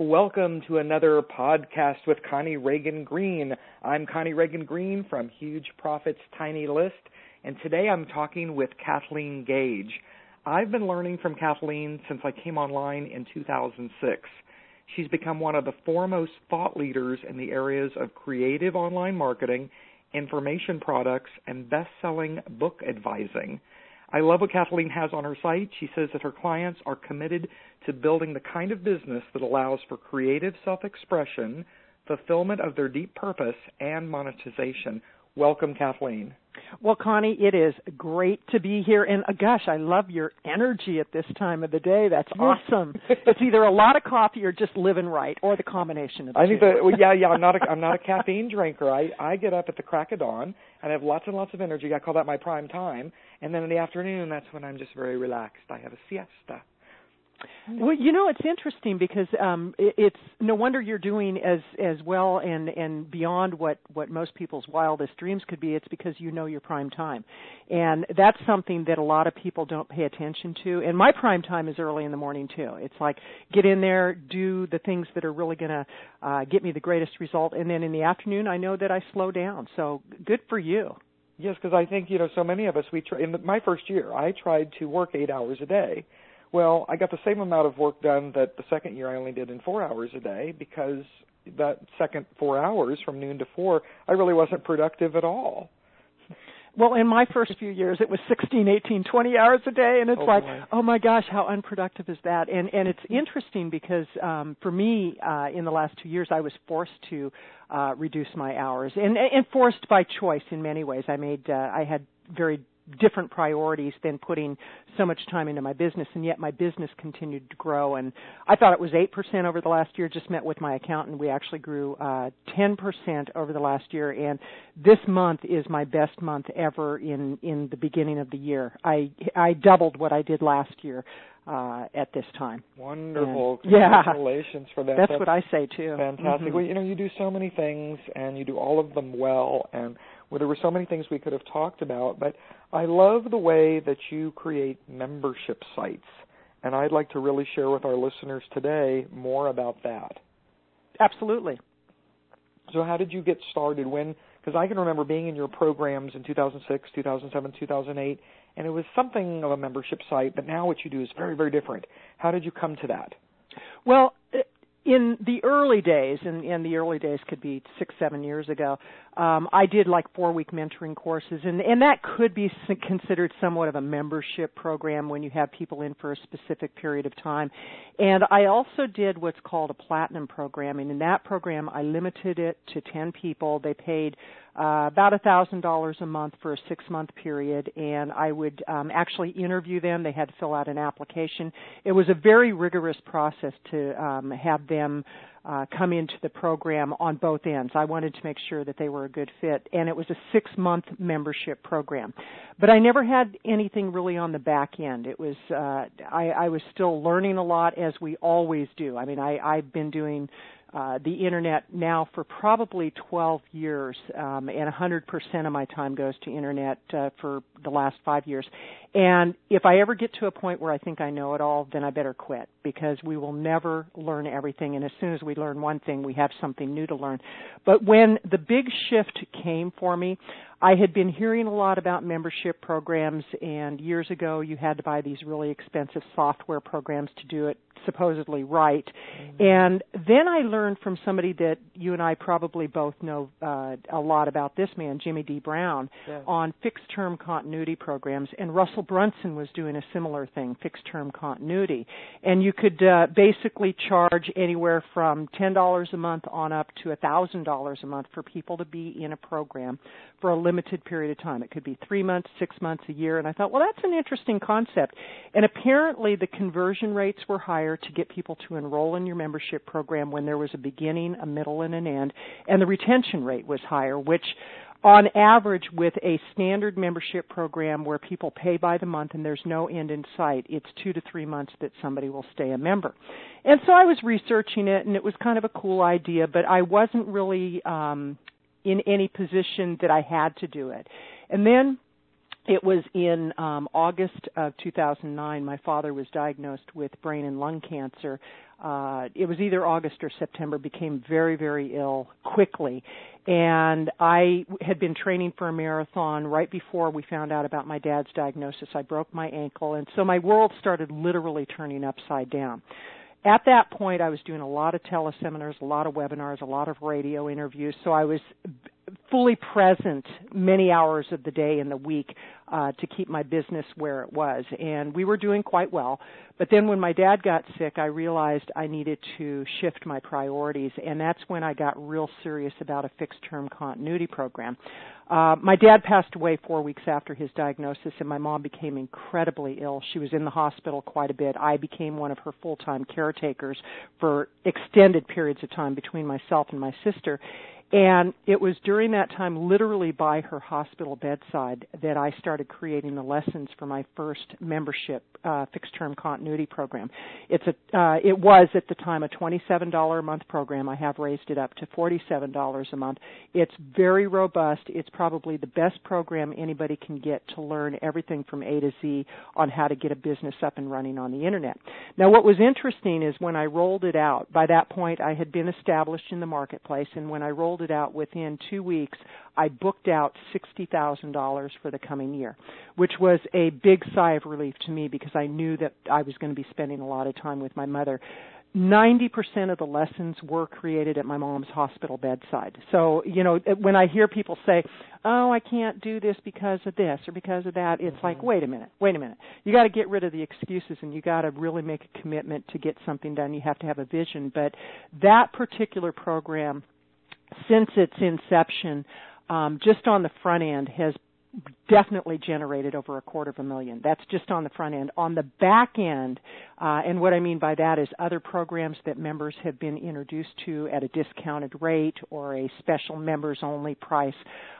Welcome to another podcast with Connie Ragen Green. I'm Connie Ragen Green from Huge Profits Tiny List, and today I'm talking with Kathleen Gage. I've been learning from Kathleen since I came online in 2006. She's become one of the foremost thought leaders in the areas of creative online marketing, information products, and best selling book advising. I love what Kathleen has on her site. She says that her clients are committed to building the kind of business that allows for creative self expression, fulfillment of their deep purpose, and monetization. Welcome, Kathleen. Well, Connie, it is great to be here, and uh, gosh, I love your energy at this time of the day. That's awesome. it's either a lot of coffee or just living right, or the combination of the I two. think that well, yeah, yeah. I'm not a I'm not a caffeine drinker. I I get up at the crack of dawn and I have lots and lots of energy. I call that my prime time, and then in the afternoon, that's when I'm just very relaxed. I have a siesta. Well, you know, it's interesting because um, it, it's no wonder you're doing as as well and and beyond what what most people's wildest dreams could be. It's because you know your prime time, and that's something that a lot of people don't pay attention to. And my prime time is early in the morning too. It's like get in there, do the things that are really going to uh, get me the greatest result, and then in the afternoon, I know that I slow down. So good for you. Yes, because I think you know so many of us. We try, in my first year, I tried to work eight hours a day well, I got the same amount of work done that the second year I only did in four hours a day because that second four hours from noon to four, I really wasn't productive at all. Well, in my first few years, it was 16, 18, 20 hours a day, and it's oh, like, boy. oh my gosh, how unproductive is that? And and it's interesting because um, for me, uh, in the last two years, I was forced to uh, reduce my hours, and and forced by choice in many ways. I made, uh, I had very different priorities than putting so much time into my business and yet my business continued to grow and I thought it was 8% over the last year just met with my accountant we actually grew uh 10% over the last year and this month is my best month ever in in the beginning of the year I I doubled what I did last year uh at this time. Wonderful. And, yeah. Congratulations for that. That's, That's what I say too. Fantastic. Mm-hmm. Well, you know, you do so many things and you do all of them well and well, there were so many things we could have talked about, but I love the way that you create membership sites. And I'd like to really share with our listeners today more about that. Absolutely. So, how did you get started? When? Because I can remember being in your programs in 2006, 2007, 2008, and it was something of a membership site, but now what you do is very, very different. How did you come to that? Well, in the early days, and, and the early days could be six, seven years ago, um, I did like four week mentoring courses, and, and that could be considered somewhat of a membership program when you have people in for a specific period of time. And I also did what's called a platinum program, and in that program, I limited it to 10 people. They paid uh, about a thousand dollars a month for a six month period and I would um, actually interview them. They had to fill out an application. It was a very rigorous process to um, have them uh, come into the program on both ends. I wanted to make sure that they were a good fit, and it was a six month membership program. But I never had anything really on the back end. It was uh, I, I was still learning a lot as we always do. I mean, I, I've been doing uh, the internet now for probably 12 years, um, and 100% of my time goes to internet uh, for the last five years. And if I ever get to a point where I think I know it all, then I better quit because we will never learn everything. And as soon as we learn one thing, we have something new to learn. But when the big shift came for me, I had been hearing a lot about membership programs, and years ago you had to buy these really expensive software programs to do it supposedly right. Mm-hmm. And then I learned from somebody that you and I probably both know uh, a lot about this man, Jimmy D. Brown, yeah. on fixed term continuity programs. And Russell Brunson was doing a similar thing, fixed term continuity. And you could uh, basically charge anywhere from $10 a month on up to $1,000 a month for people to be in a program for a limited period of time. It could be three months, six months, a year. And I thought, well, that's an interesting concept. And apparently the conversion rates were higher to get people to enroll in your membership program when there was a beginning, a middle, and an end. And the retention rate was higher, which on average with a standard membership program where people pay by the month and there's no end in sight, it's two to three months that somebody will stay a member. And so I was researching it and it was kind of a cool idea, but I wasn't really um in any position that I had to do it. And then it was in um, August of 2009. My father was diagnosed with brain and lung cancer. Uh, it was either August or September. Became very, very ill quickly, and I had been training for a marathon right before we found out about my dad's diagnosis. I broke my ankle, and so my world started literally turning upside down at that point I was doing a lot of teleseminars, a lot of webinars, a lot of radio interviews. So I was fully present many hours of the day and the week uh, to keep my business where it was. And we were doing quite well. But then when my dad got sick, I realized I needed to shift my priorities. And that's when I got real serious about a fixed term continuity program. Uh, my dad passed away four weeks after his diagnosis, and my mom became incredibly ill. She was in the hospital quite a bit. I became one of her full time caretakers for extended periods of time between myself and my sister. And it was during that time, literally by her hospital bedside, that I started creating the lessons for my first membership uh, fixed term continuity program. It's a, uh, it was at the time a $27 a month program. I have raised it up to $47 a month. It's very robust. It's probably the best program anybody can get to learn everything from A to Z on how to get a business up and running on the internet. Now, what was interesting is when I rolled it out, by that point I had been established in the marketplace, and when I rolled it out within two weeks, I booked out $60,000 for the coming year, which was a big sigh of relief to me because I knew that I was going to be spending a lot of time with my mother. 90% of the lessons were created at my mom's hospital bedside. So, you know, when I hear people say, "Oh, I can't do this because of this or because of that," it's mm-hmm. like, "Wait a minute. Wait a minute. You got to get rid of the excuses and you got to really make a commitment to get something done. You have to have a vision." But that particular program since its inception, um, just on the front end, has definitely generated over a quarter of a million. That's just on the front end. On the back end, uh, and what I mean by that is other programs that members have been introduced to at a discounted rate or a special members only price.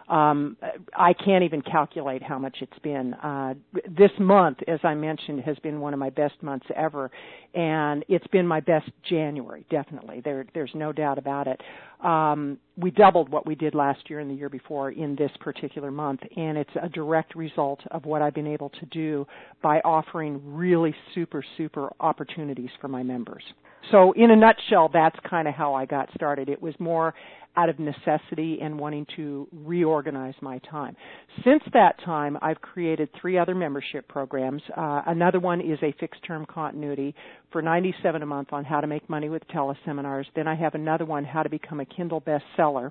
Um, I can't even calculate how much it's been. Uh, this month, as I mentioned, has been one of my best months ever, and it's been my best January. Definitely, there, there's no doubt about it. Um, we doubled what we did last year and the year before in this particular month, and it's a direct result of what I've been able to do by offering really super, super opportunities for my members. So in a nutshell, that's kind of how I got started. It was more out of necessity and wanting to reorganize my time. Since that time, I've created three other membership programs. Uh, another one is a fixed term continuity for 97 a month on how to make money with teleseminars. Then I have another one, how to become a Kindle bestseller.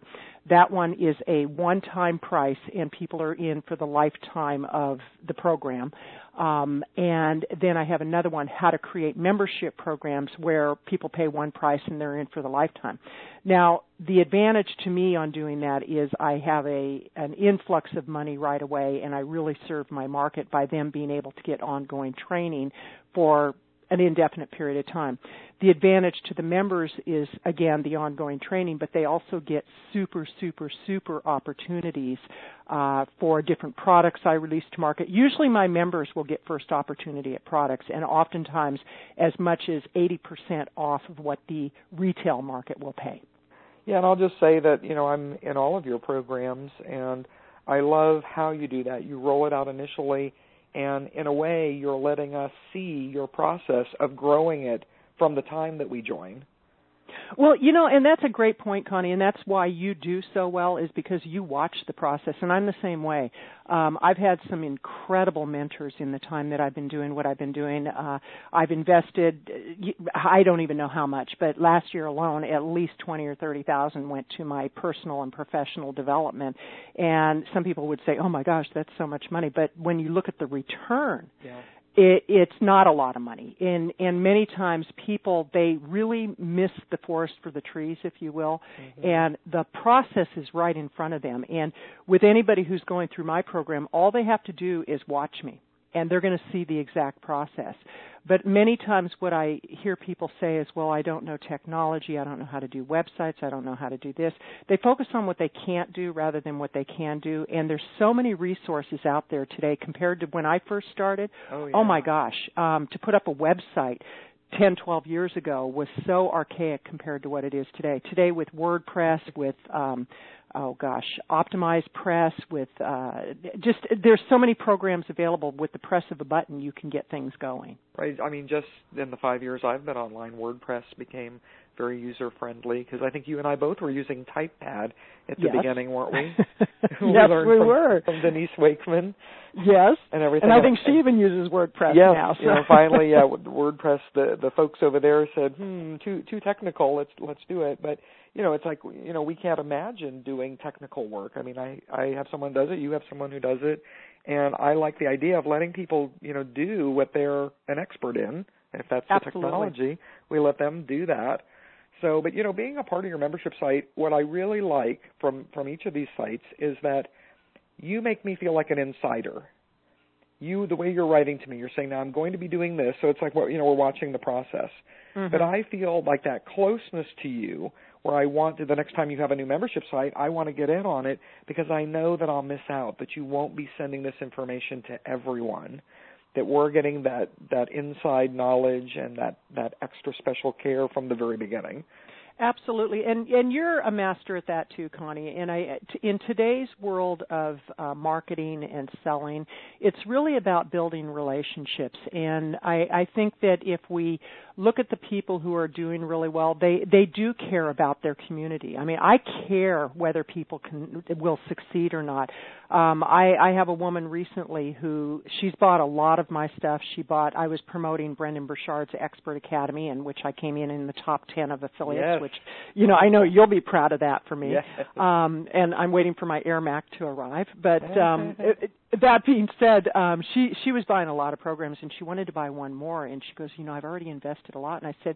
That one is a one-time price and people are in for the lifetime of the program. Um, and then I have another one, how to create membership programs where people pay one price and they're in for the lifetime. Now, the advantage to me on doing that is I have a an influx of money right away, and I really serve my market by them being able to get ongoing training for an indefinite period of time. The advantage to the members is again the ongoing training, but they also get super, super, super opportunities uh, for different products I release to market. Usually, my members will get first opportunity at products, and oftentimes as much as 80% off of what the retail market will pay. Yeah, and I'll just say that you know I'm in all of your programs, and I love how you do that. You roll it out initially and in a way you're letting us see your process of growing it from the time that we join well, you know, and that's a great point, Connie, and that's why you do so well is because you watch the process, and I'm the same way. Um, I've had some incredible mentors in the time that I've been doing what I've been doing. Uh, I've invested, I don't even know how much, but last year alone, at least twenty or thirty thousand went to my personal and professional development. And some people would say, "Oh my gosh, that's so much money," but when you look at the return, yeah it, it's not a lot of money. And, and many times people, they really miss the forest for the trees, if you will. Mm-hmm. And the process is right in front of them. And with anybody who's going through my program, all they have to do is watch me and they're going to see the exact process. But many times what I hear people say is, well, I don't know technology, I don't know how to do websites, I don't know how to do this. They focus on what they can't do rather than what they can do. And there's so many resources out there today compared to when I first started. Oh, yeah. oh my gosh, um, to put up a website 10, 12 years ago was so archaic compared to what it is today. Today with WordPress, with um, oh gosh, Optimize Press with uh, just there's so many programs available. With the press of a button, you can get things going. Right. I mean, just in the five years I've been online, WordPress became very user friendly because I think you and I both were using TypePad at the yes. beginning, weren't we? we yes, we from, were. From Denise Wakeman. Yes. And everything. And I think she even uses WordPress yes, now. So. You know, finally, yeah, WordPress. The the folks over there said, "Hmm, too too technical. Let's let's do it." But you know, it's like you know, we can't imagine doing technical work. I mean, I I have someone who does it. You have someone who does it, and I like the idea of letting people you know do what they're an expert in. If that's the technology, we let them do that so, but you know, being a part of your membership site, what I really like from from each of these sites is that you make me feel like an insider. You, the way you're writing to me, you're saying, "Now I'm going to be doing this," so it's like what you know, we're watching the process. Mm-hmm. But I feel like that closeness to you, where I want to the next time you have a new membership site, I want to get in on it because I know that I'll miss out, that you won't be sending this information to everyone that we're getting that that inside knowledge and that that extra special care from the very beginning. Absolutely, and and you're a master at that too, Connie. And I, in today's world of uh, marketing and selling, it's really about building relationships. And I, I think that if we look at the people who are doing really well, they they do care about their community. I mean, I care whether people can will succeed or not. Um, I, I have a woman recently who she's bought a lot of my stuff. She bought. I was promoting Brendon Burchard's Expert Academy, in which I came in in the top ten of affiliates. Yes. Which you know I know you'll be proud of that for me. Yes. Um, and I'm waiting for my Air Mac to arrive. But um, it, it, that being said, um, she she was buying a lot of programs and she wanted to buy one more. And she goes, you know, I've already invested a lot. And I said,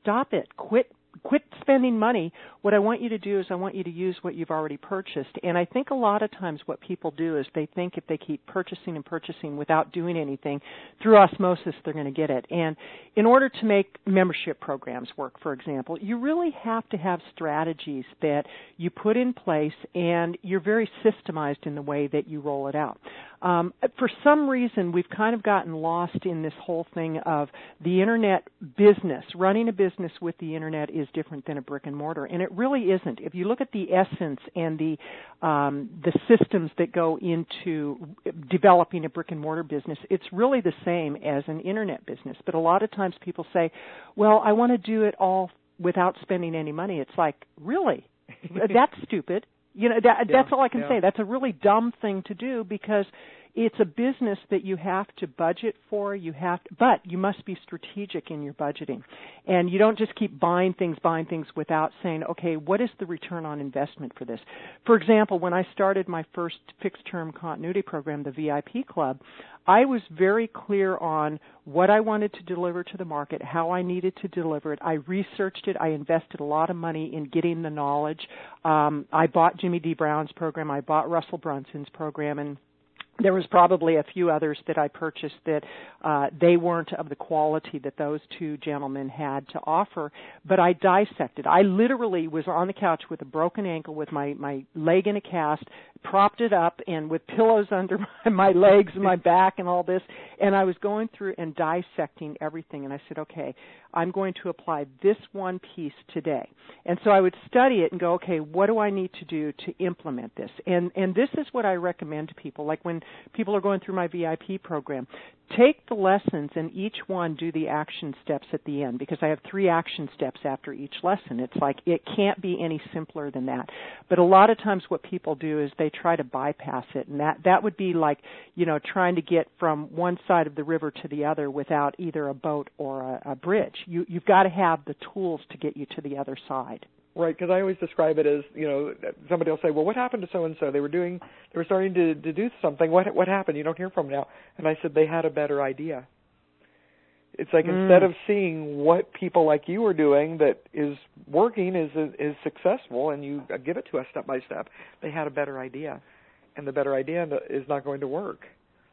stop it, quit quit spending money. What I want you to do is I want you to use what you've already purchased. And I think a lot of times what people do is they think if they keep purchasing and purchasing without doing anything, through osmosis they're going to get it. And in order to make membership programs work, for example, you really have to have strategies that you put in place and you're very systemized in the way that you roll it out. Um, for some reason, we've kind of gotten lost in this whole thing of the internet business. Running a business with the internet is different than a brick and mortar, and it really isn't. If you look at the essence and the um, the systems that go into developing a brick and mortar business, it's really the same as an internet business. But a lot of times people say, "Well, I want to do it all without spending any money." It's like, really? That's stupid. You know, that, yeah, that's all I can yeah. say. That's a really dumb thing to do because it's a business that you have to budget for. You have, to, but you must be strategic in your budgeting, and you don't just keep buying things, buying things without saying, okay, what is the return on investment for this? For example, when I started my first fixed-term continuity program, the VIP Club, I was very clear on what I wanted to deliver to the market, how I needed to deliver it. I researched it. I invested a lot of money in getting the knowledge. Um, I bought Jimmy D. Brown's program. I bought Russell Brunson's program, and there was probably a few others that I purchased that uh, they weren't of the quality that those two gentlemen had to offer. But I dissected. I literally was on the couch with a broken ankle, with my my leg in a cast, propped it up, and with pillows under my, my legs and my back and all this. And I was going through and dissecting everything. And I said, okay, I'm going to apply this one piece today. And so I would study it and go, okay, what do I need to do to implement this? And and this is what I recommend to people. Like when people are going through my VIP program, take the lessons and each one do the action steps at the end because I have three action steps after each lesson. It's like it can't be any simpler than that. But a lot of times what people do is they try to bypass it and that that would be like, you know, trying to get from one side of the river to the other without either a boat or a, a bridge. You you've got to have the tools to get you to the other side. Right, because I always describe it as you know somebody will say, "Well, what happened to so and so? They were doing, they were starting to to do something. What what happened? You don't hear from them now." And I said they had a better idea. It's like Mm. instead of seeing what people like you are doing that is working is is successful, and you give it to us step by step, they had a better idea, and the better idea is not going to work.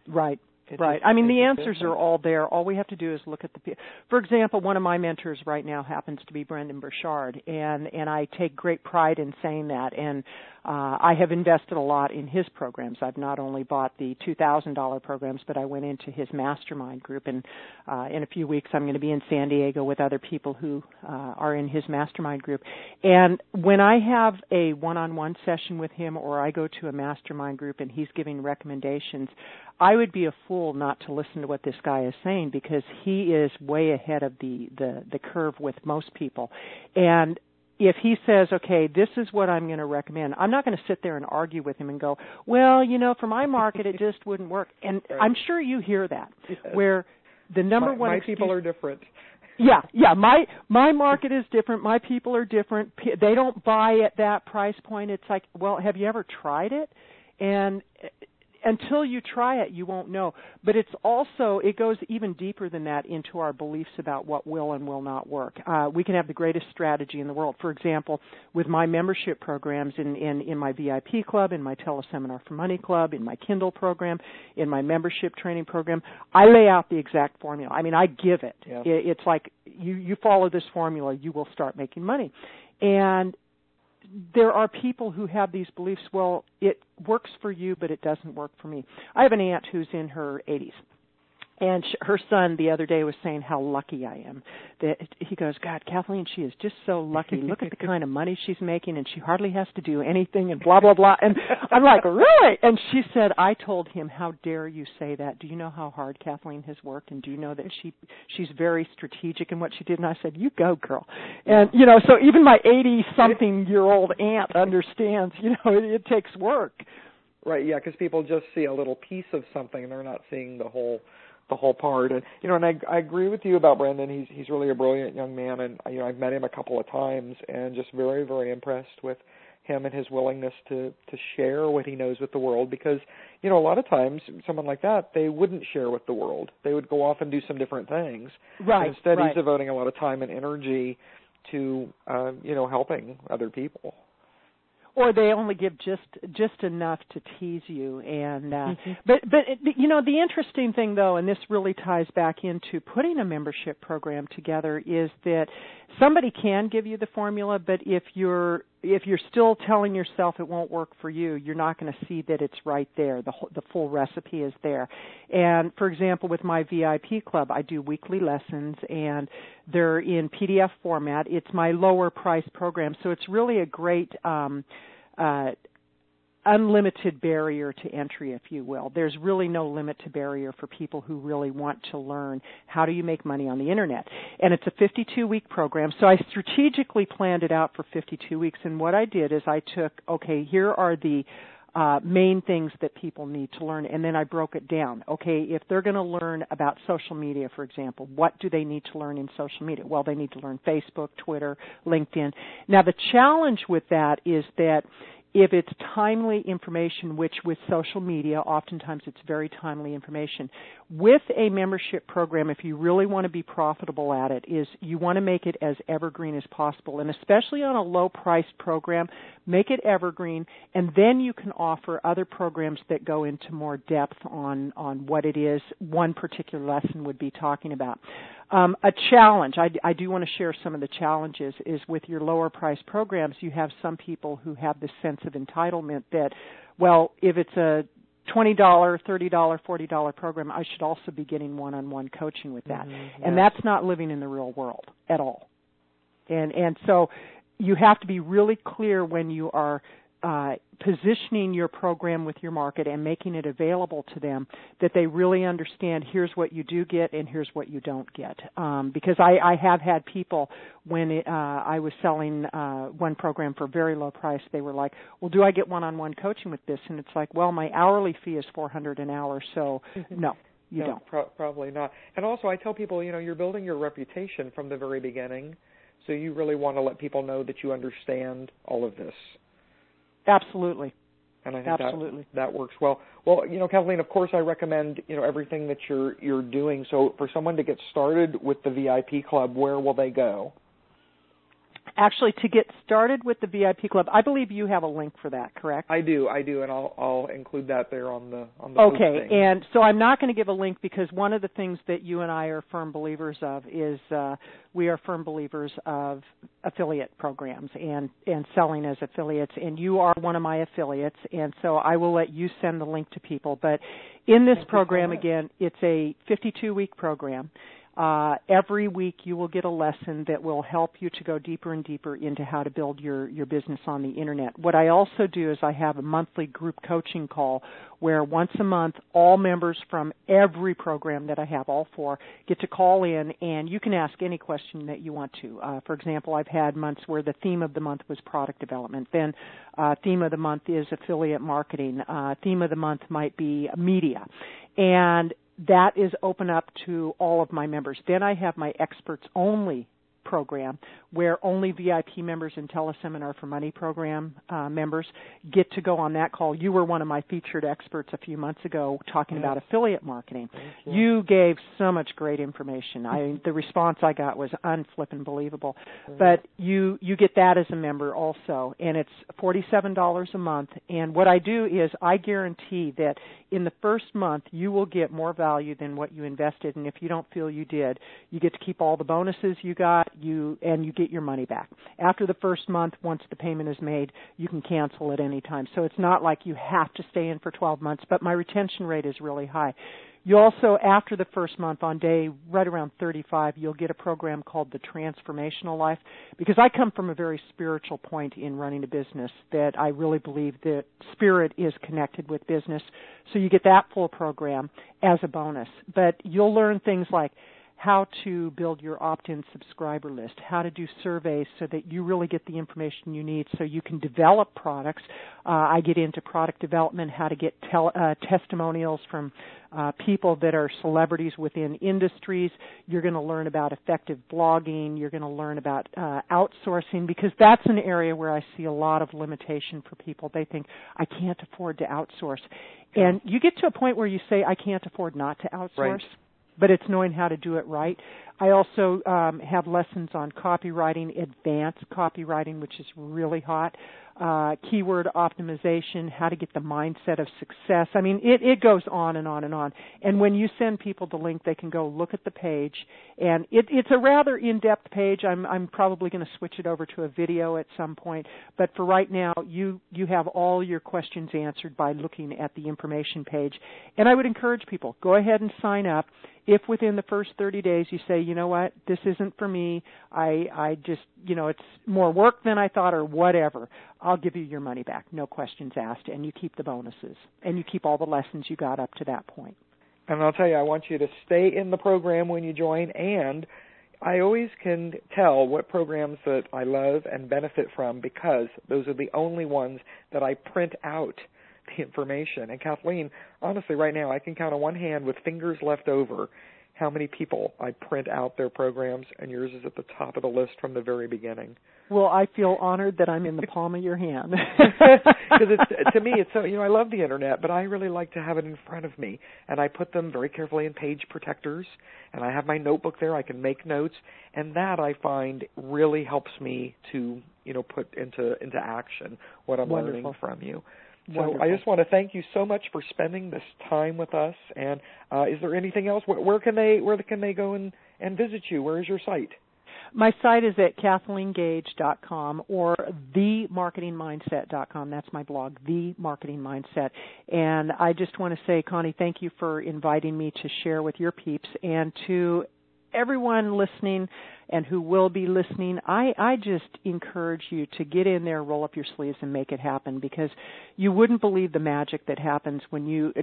Right. It right. Just, I mean, the answers different. are all there. All we have to do is look at the. For example, one of my mentors right now happens to be Brendon Burchard, and and I take great pride in saying that. And uh, I have invested a lot in his programs. I've not only bought the two thousand dollar programs, but I went into his mastermind group. And uh, in a few weeks, I'm going to be in San Diego with other people who uh, are in his mastermind group. And when I have a one-on-one session with him, or I go to a mastermind group and he's giving recommendations, I would be a fool not to listen to what this guy is saying because he is way ahead of the the, the curve with most people. And if he says, okay, this is what I'm going to recommend, I'm not going to sit there and argue with him and go, well, you know, for my market, it just wouldn't work. And right. I'm sure you hear that, yes. where the number my, one my excuse, people are different. Yeah, yeah. My my market is different. My people are different. They don't buy at that price point. It's like, well, have you ever tried it? And until you try it you won't know. But it's also it goes even deeper than that into our beliefs about what will and will not work. Uh, we can have the greatest strategy in the world. For example with my membership programs in in in my vip club in my teleseminar for money club in my kindle program in my membership training program i lay out the exact formula. I mean i give it, yeah. it it's like you you follow this formula you will start making money. And there are people who have these beliefs well it works for you but it doesn't work for me. I have an aunt who's in her 80s and she, her son the other day was saying how lucky I am. That he goes, God, Kathleen, she is just so lucky. Look at the kind of money she's making, and she hardly has to do anything, and blah blah blah. And I'm like, really? And she said, I told him, how dare you say that? Do you know how hard Kathleen has worked, and do you know that she she's very strategic in what she did? And I said, you go, girl. And you know, so even my 80 something year old aunt understands. You know, it, it takes work. Right. Yeah, because people just see a little piece of something, and they're not seeing the whole the whole part. And you know, and I I agree with you about Brendon. He's he's really a brilliant young man, and you know I've met him a couple of times, and just very very impressed with him and his willingness to to share what he knows with the world. Because you know a lot of times someone like that they wouldn't share with the world. They would go off and do some different things. Right. And instead, right. he's devoting a lot of time and energy to uh, you know helping other people or they only give just just enough to tease you and uh mm-hmm. but but you know the interesting thing though and this really ties back into putting a membership program together is that somebody can give you the formula but if you're if you're still telling yourself it won't work for you, you're not going to see that it's right there. The whole, the full recipe is there. And for example, with my VIP club, I do weekly lessons and they're in PDF format. It's my lower price program, so it's really a great um uh unlimited barrier to entry, if you will. There's really no limit to barrier for people who really want to learn how do you make money on the internet. And it's a 52 week program. So I strategically planned it out for 52 weeks. And what I did is I took, okay, here are the uh, main things that people need to learn, and then I broke it down. Okay, if they're going to learn about social media, for example, what do they need to learn in social media? Well, they need to learn Facebook, Twitter, LinkedIn. Now, the challenge with that is that if it's timely information, which with social media, oftentimes it's very timely information. With a membership program, if you really want to be profitable at it, is you want to make it as evergreen as possible. And especially on a low priced program, make it evergreen, and then you can offer other programs that go into more depth on, on what it is one particular lesson would be talking about. Um, a challenge, I, I do want to share some of the challenges, is with your lower price programs, you have some people who have this sense of entitlement that, well, if it's a $20, $30, $40 program, I should also be getting one-on-one coaching with that. Mm-hmm, and that's not living in the real world at all. And, and so you have to be really clear when you are uh, positioning your program with your market and making it available to them that they really understand here's what you do get and here's what you don't get. Um, because I, I have had people when it, uh, I was selling uh, one program for very low price, they were like, "Well, do I get one-on-one coaching with this?" And it's like, "Well, my hourly fee is 400 an hour, so no." You no, don't. Pro- probably not. And also, I tell people, you know, you're building your reputation from the very beginning, so you really want to let people know that you understand all of this. Absolutely. And I think Absolutely. that that works well. Well, you know, Kathleen, of course, I recommend you know everything that you're you're doing. So for someone to get started with the VIP club, where will they go? Actually to get started with the VIP club, I believe you have a link for that, correct? I do, I do, and I'll I'll include that there on the on the Okay, and so I'm not going to give a link because one of the things that you and I are firm believers of is uh, we are firm believers of affiliate programs and and selling as affiliates, and you are one of my affiliates, and so I will let you send the link to people. But in this Thank program, again, it's a 52 week program. Uh, every week you will get a lesson that will help you to go deeper and deeper into how to build your, your business on the internet. What I also do is I have a monthly group coaching call where once a month all members from every program that I have, all four, get to call in and you can ask any question that you want to. Uh, for example, I've had months where the theme of the month was product development. Then uh, theme of the month is affiliate marketing. Uh, theme of the month might be media. And that is open up to all of my members. Then I have my experts only program where only VIP members and Teleseminar for Money program uh, members get to go on that call. You were one of my featured experts a few months ago talking yes. about affiliate marketing. You. you. gave so much great information. I the response I got was unflippin' believable. But you you get that as a member also, and it's forty seven dollars a month. And what I do is I guarantee that in the first month you will get more value than what you invested. And if you don't feel you did, you get to keep all the bonuses you got you and you get your money back. After the first month, once the payment is made, you can cancel at any time. So it's not like you have to stay in for 12 months, but my retention rate is really high. You also, after the first month, on day right around 35, you'll get a program called the Transformational Life. Because I come from a very spiritual point in running a business that I really believe that spirit is connected with business. So you get that full program as a bonus. But you'll learn things like how to build your opt-in subscriber list, how to do surveys so that you really get the information you need so you can develop products. Uh, I get into product development, how to get tel- uh, testimonials from uh, people that are celebrities within industries. You're going to learn about effective blogging. You're going to learn about uh, outsourcing because that's an area where I see a lot of limitation for people. They think I can't afford to outsource, and you get to a point where you say I can't afford not to outsource. Right but it's knowing how to do it right. I also um, have lessons on copywriting, advanced copywriting, which is really hot, uh, keyword optimization, how to get the mindset of success. I mean, it, it goes on and on and on. And when you send people the link, they can go look at the page. And it, it's a rather in-depth page. I'm, I'm probably going to switch it over to a video at some point. But for right now, you, you have all your questions answered by looking at the information page. And I would encourage people, go ahead and sign up if within the first 30 days you say, you know what, this isn't for me, I, I just, you know, it's more work than I thought or whatever, I'll give you your money back, no questions asked, and you keep the bonuses, and you keep all the lessons you got up to that point. And I'll tell you, I want you to stay in the program when you join, and I always can tell what programs that I love and benefit from because those are the only ones that I print out the information. And Kathleen, honestly, right now I can count on one hand with fingers left over how many people I print out their programs, and yours is at the top of the list from the very beginning. Well, I feel honored that I'm in the palm of your hand. Because to me, it's so you know I love the internet, but I really like to have it in front of me, and I put them very carefully in page protectors, and I have my notebook there. I can make notes, and that I find really helps me to you know put into into action what I'm Wonderful. learning from you. So Wonderful. I just want to thank you so much for spending this time with us. And uh, is there anything else? Where, where, can they where can they go and, and visit you? Where is your site? My site is at KathleenGage.com or TheMarketingMindset.com. That's my blog, The Marketing Mindset. And I just want to say, Connie, thank you for inviting me to share with your peeps and to everyone listening and who will be listening, I, I just encourage you to get in there, roll up your sleeves, and make it happen because you wouldn't believe the magic that happens when you.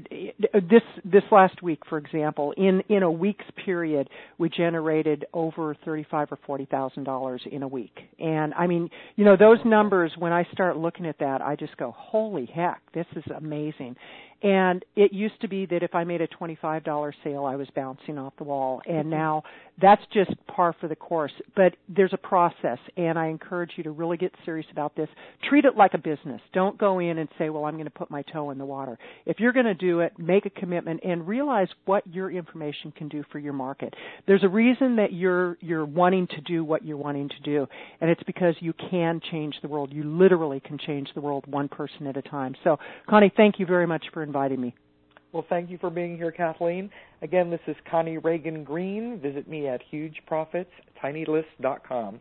This this last week, for example, in in a week's period, we generated over thirty-five or forty thousand dollars in a week, and I mean, you know, those numbers. When I start looking at that, I just go, "Holy heck, this is amazing!" And it used to be that if I made a $25 sale, I was bouncing off the wall. And Mm-hmm. now that's just par for the course. But there's a process, and I encourage you to really get serious about this. Treat it like a business. Don't go in and say, well, I'm going to put my toe in the water. If you're going to do it, make a commitment and realize what your information can do for your market. There's a reason that you're, you're wanting to do what you're wanting to do, and it's because you can change the world. You literally can change the world one person at a time. So, Connie, thank you very much for inviting me. Well, thank you for being here, Kathleen. Again, this is Connie Ragen Green. Visit me at hugeprofitstinylist.com.